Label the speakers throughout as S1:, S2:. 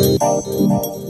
S1: FM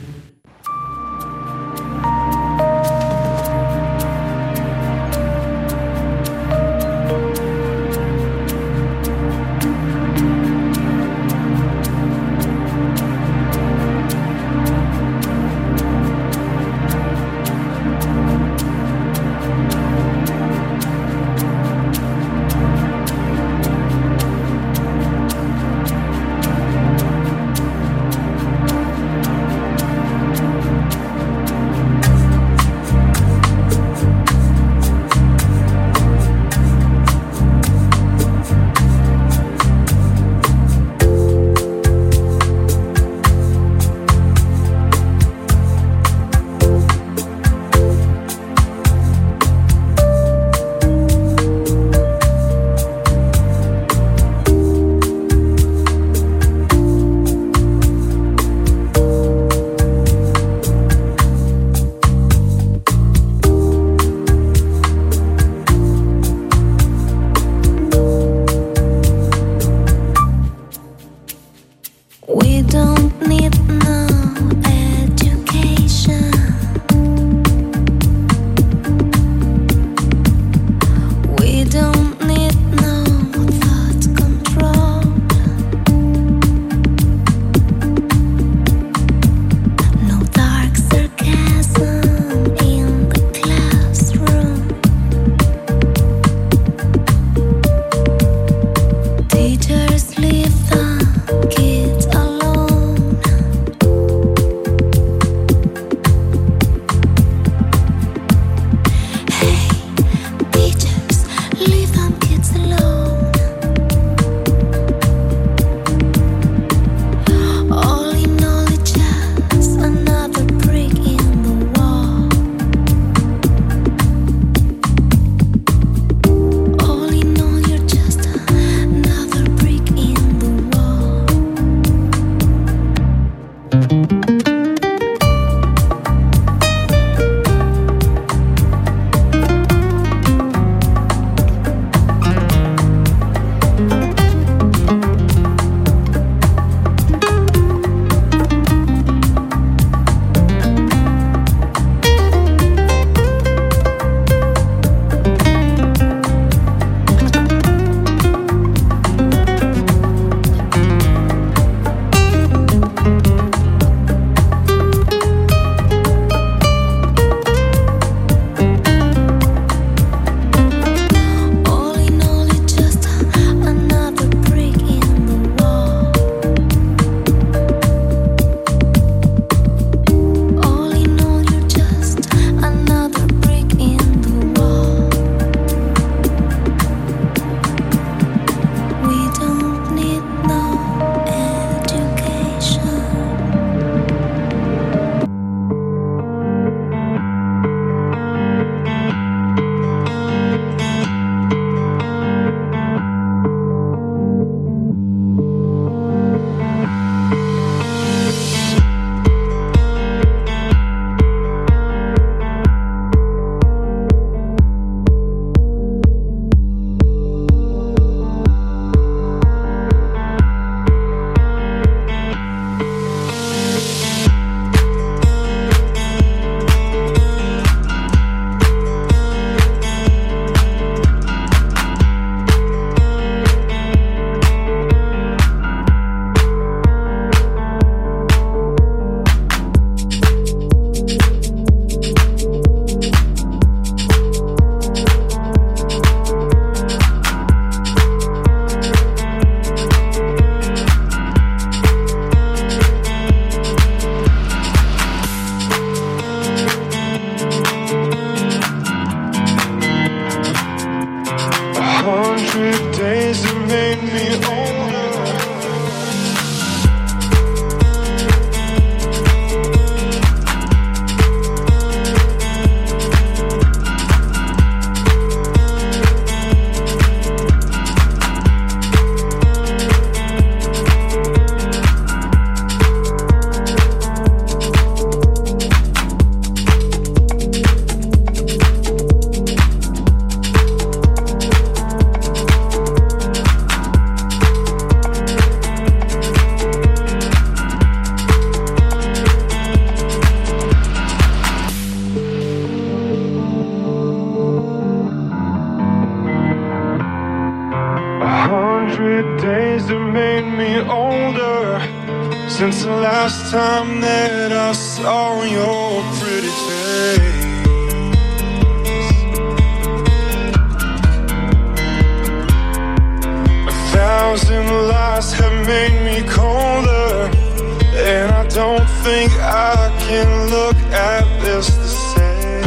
S2: Don't think I can look at this the same.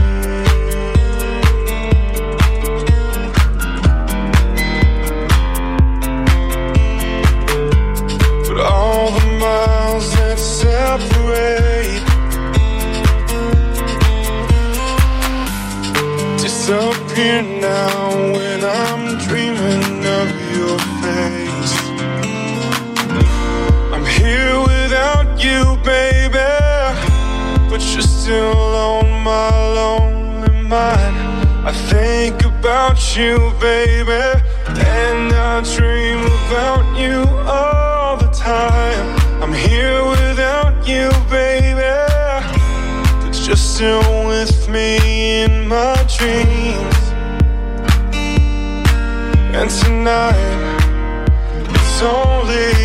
S2: But all the miles that separate disappear now you, baby, and I dream about you all the time. I'm here without you, baby, but you're still with me in my dreams. And tonight, it's only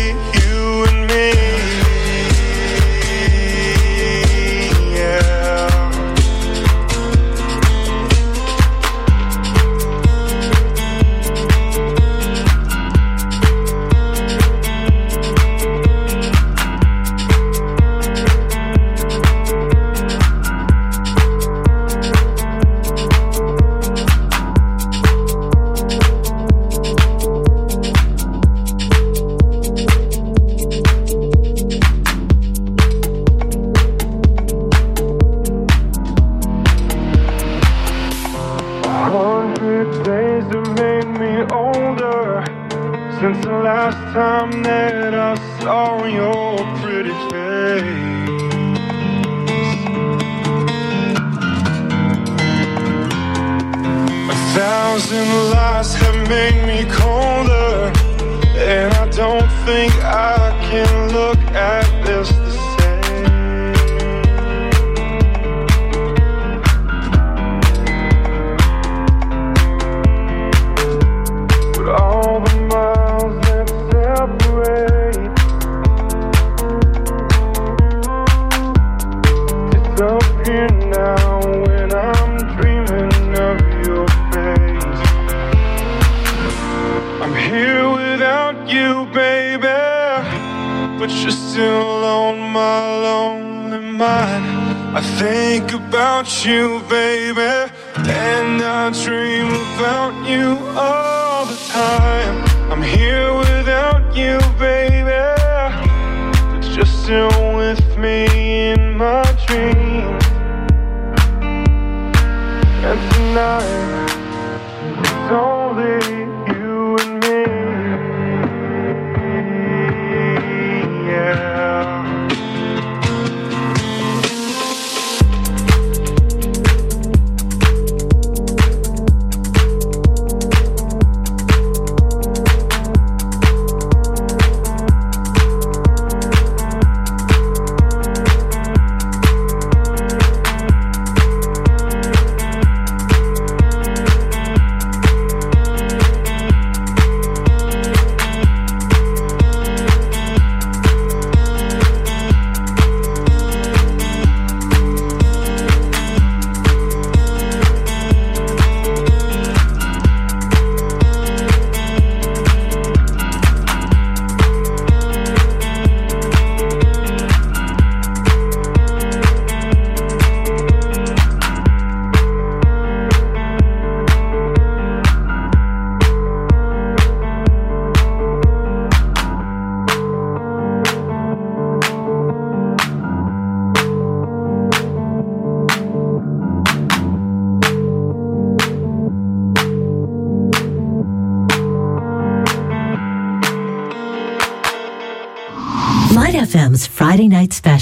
S2: thousand lies have made me colder, and I don't think I can look at about you, baby, and I dream about you. All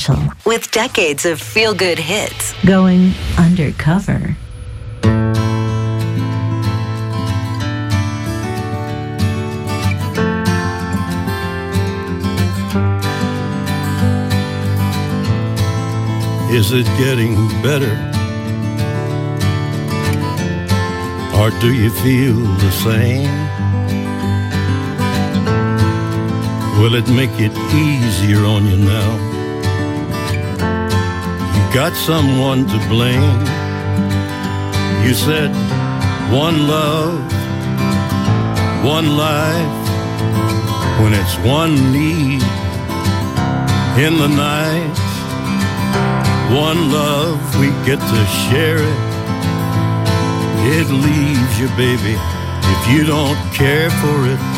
S1: special with decades of feel good hits going undercover.
S3: Is it getting better? Or do you feel the same? Will it make it easier on you now? Got someone to blame. You said one love, one life, when it's one need in the night. One love, we get to share it. It leaves you, baby, if you don't care for it.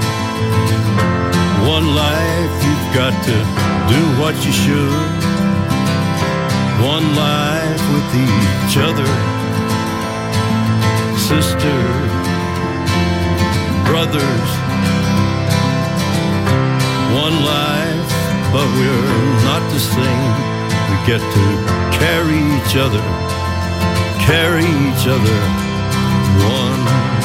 S3: one life, you've got to do what you should. One life with each other, sister, brothers. One life, but we're not the same. We get to carry each other, carry each other. One.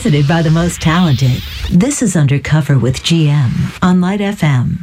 S4: Hits, revisited by the most talented. This is Undercover with GM on Light FM.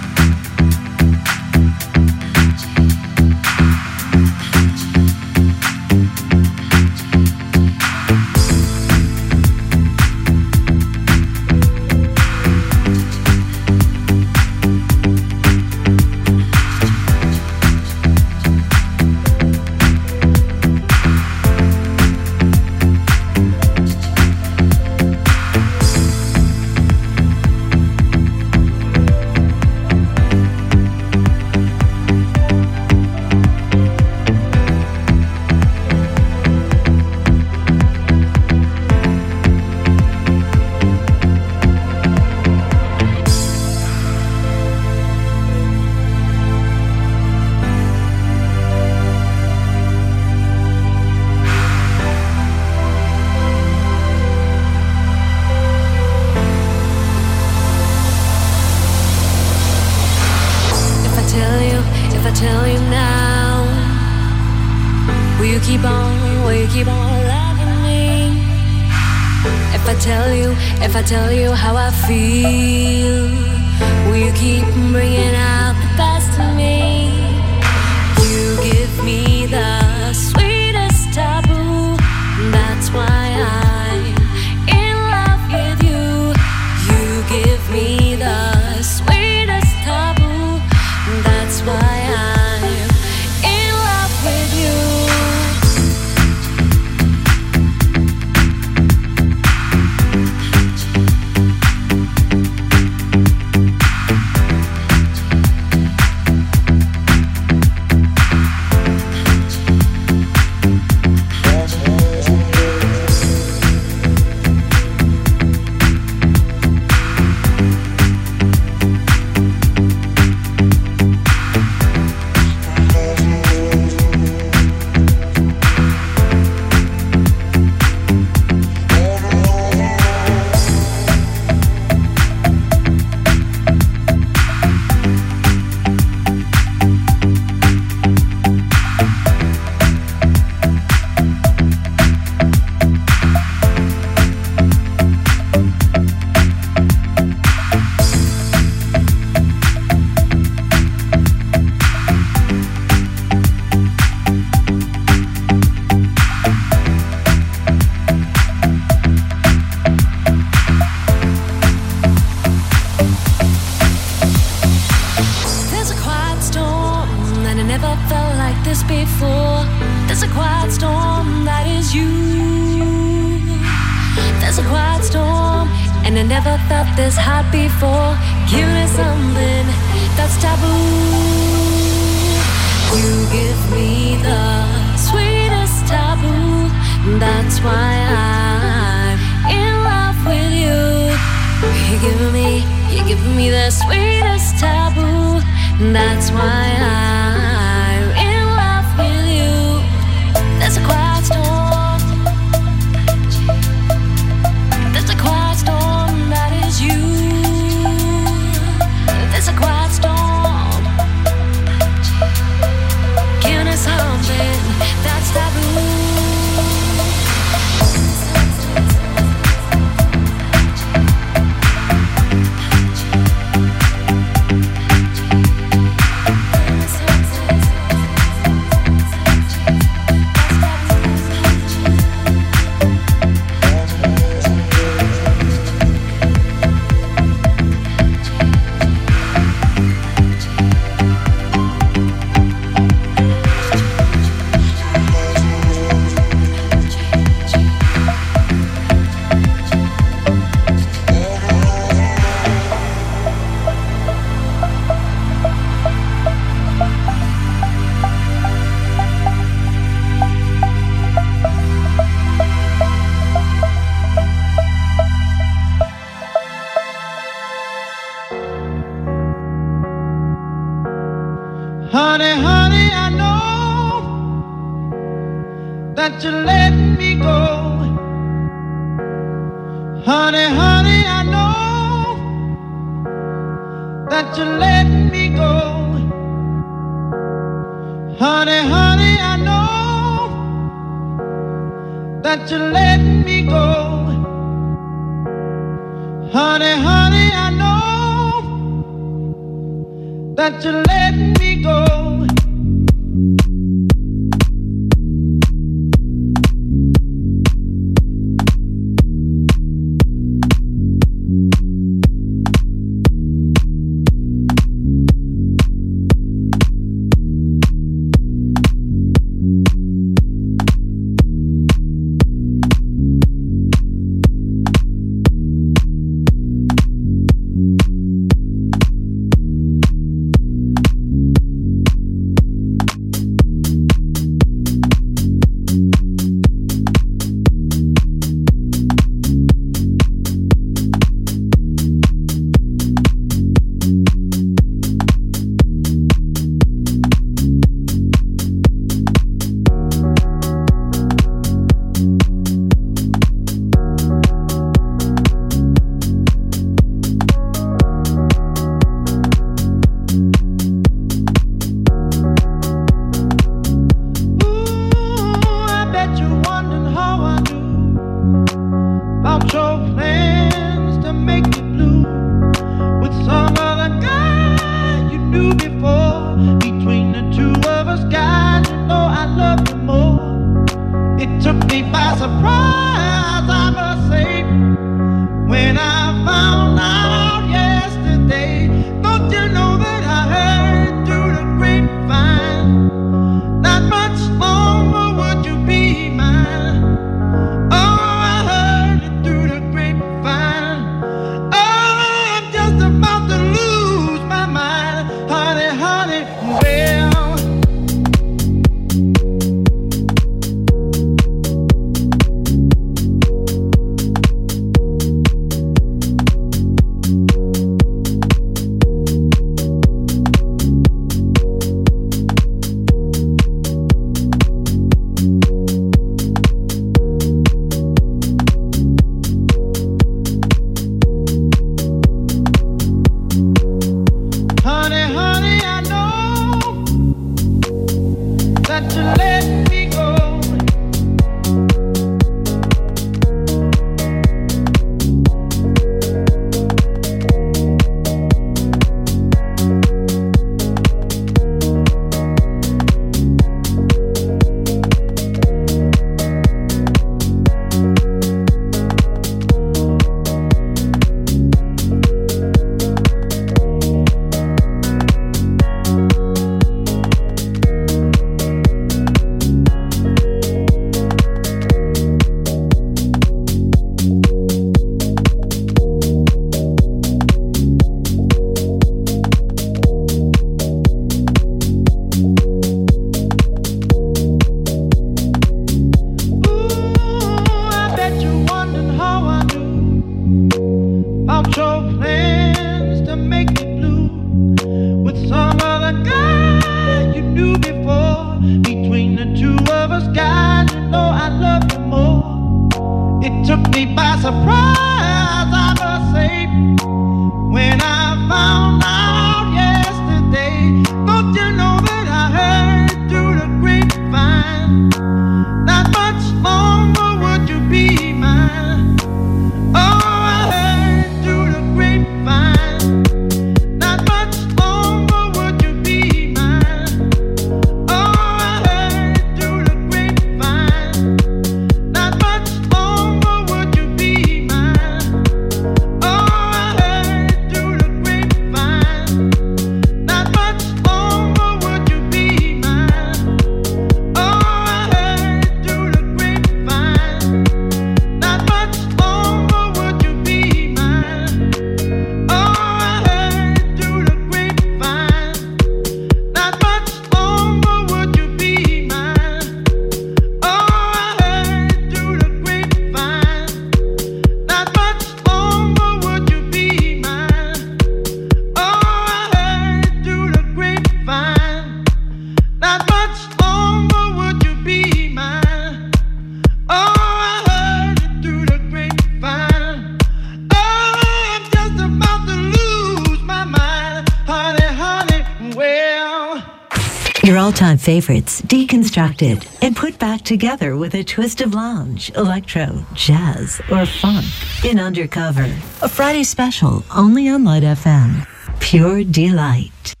S5: Favorites deconstructed and put back together with a twist of lounge, electro, jazz, or funk in Undercover. A Friday special only on Light FM. Pure delight.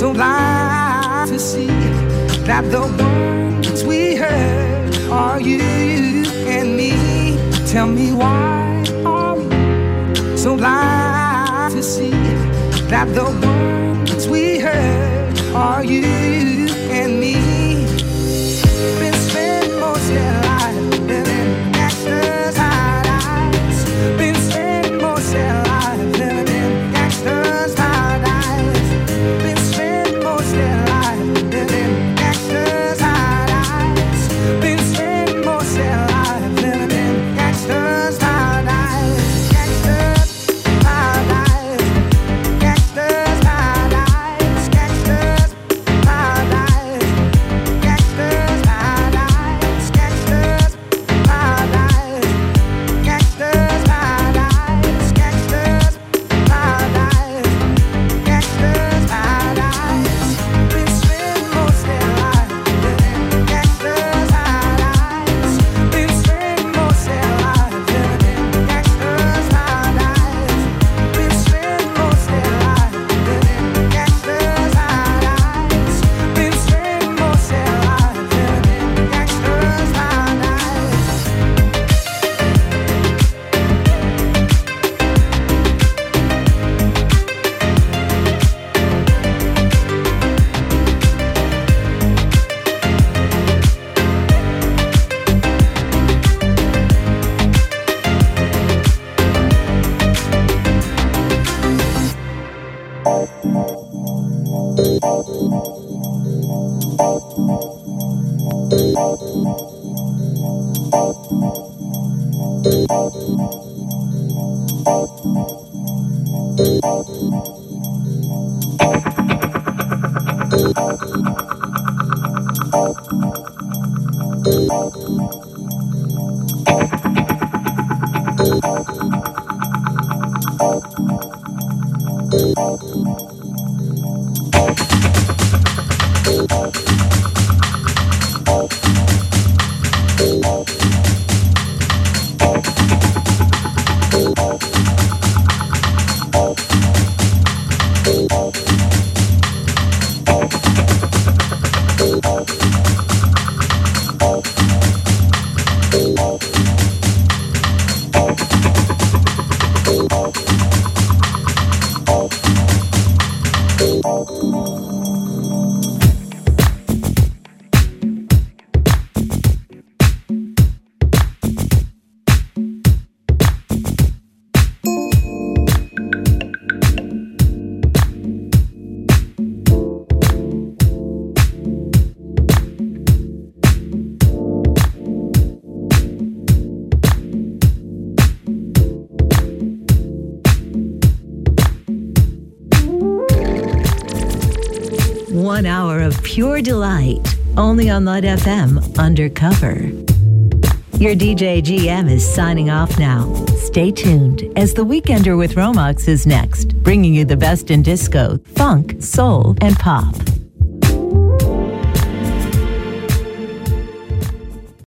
S6: so blind to see
S7: that the words we heard are you, and me. Tell me why are we so blind to see that the words we heard are you
S5: Only on Light FM Undercover. Your DJ GM is signing off now. Stay tuned as The Weekender with Romox is next, bringing you the best in disco, funk, soul, and pop.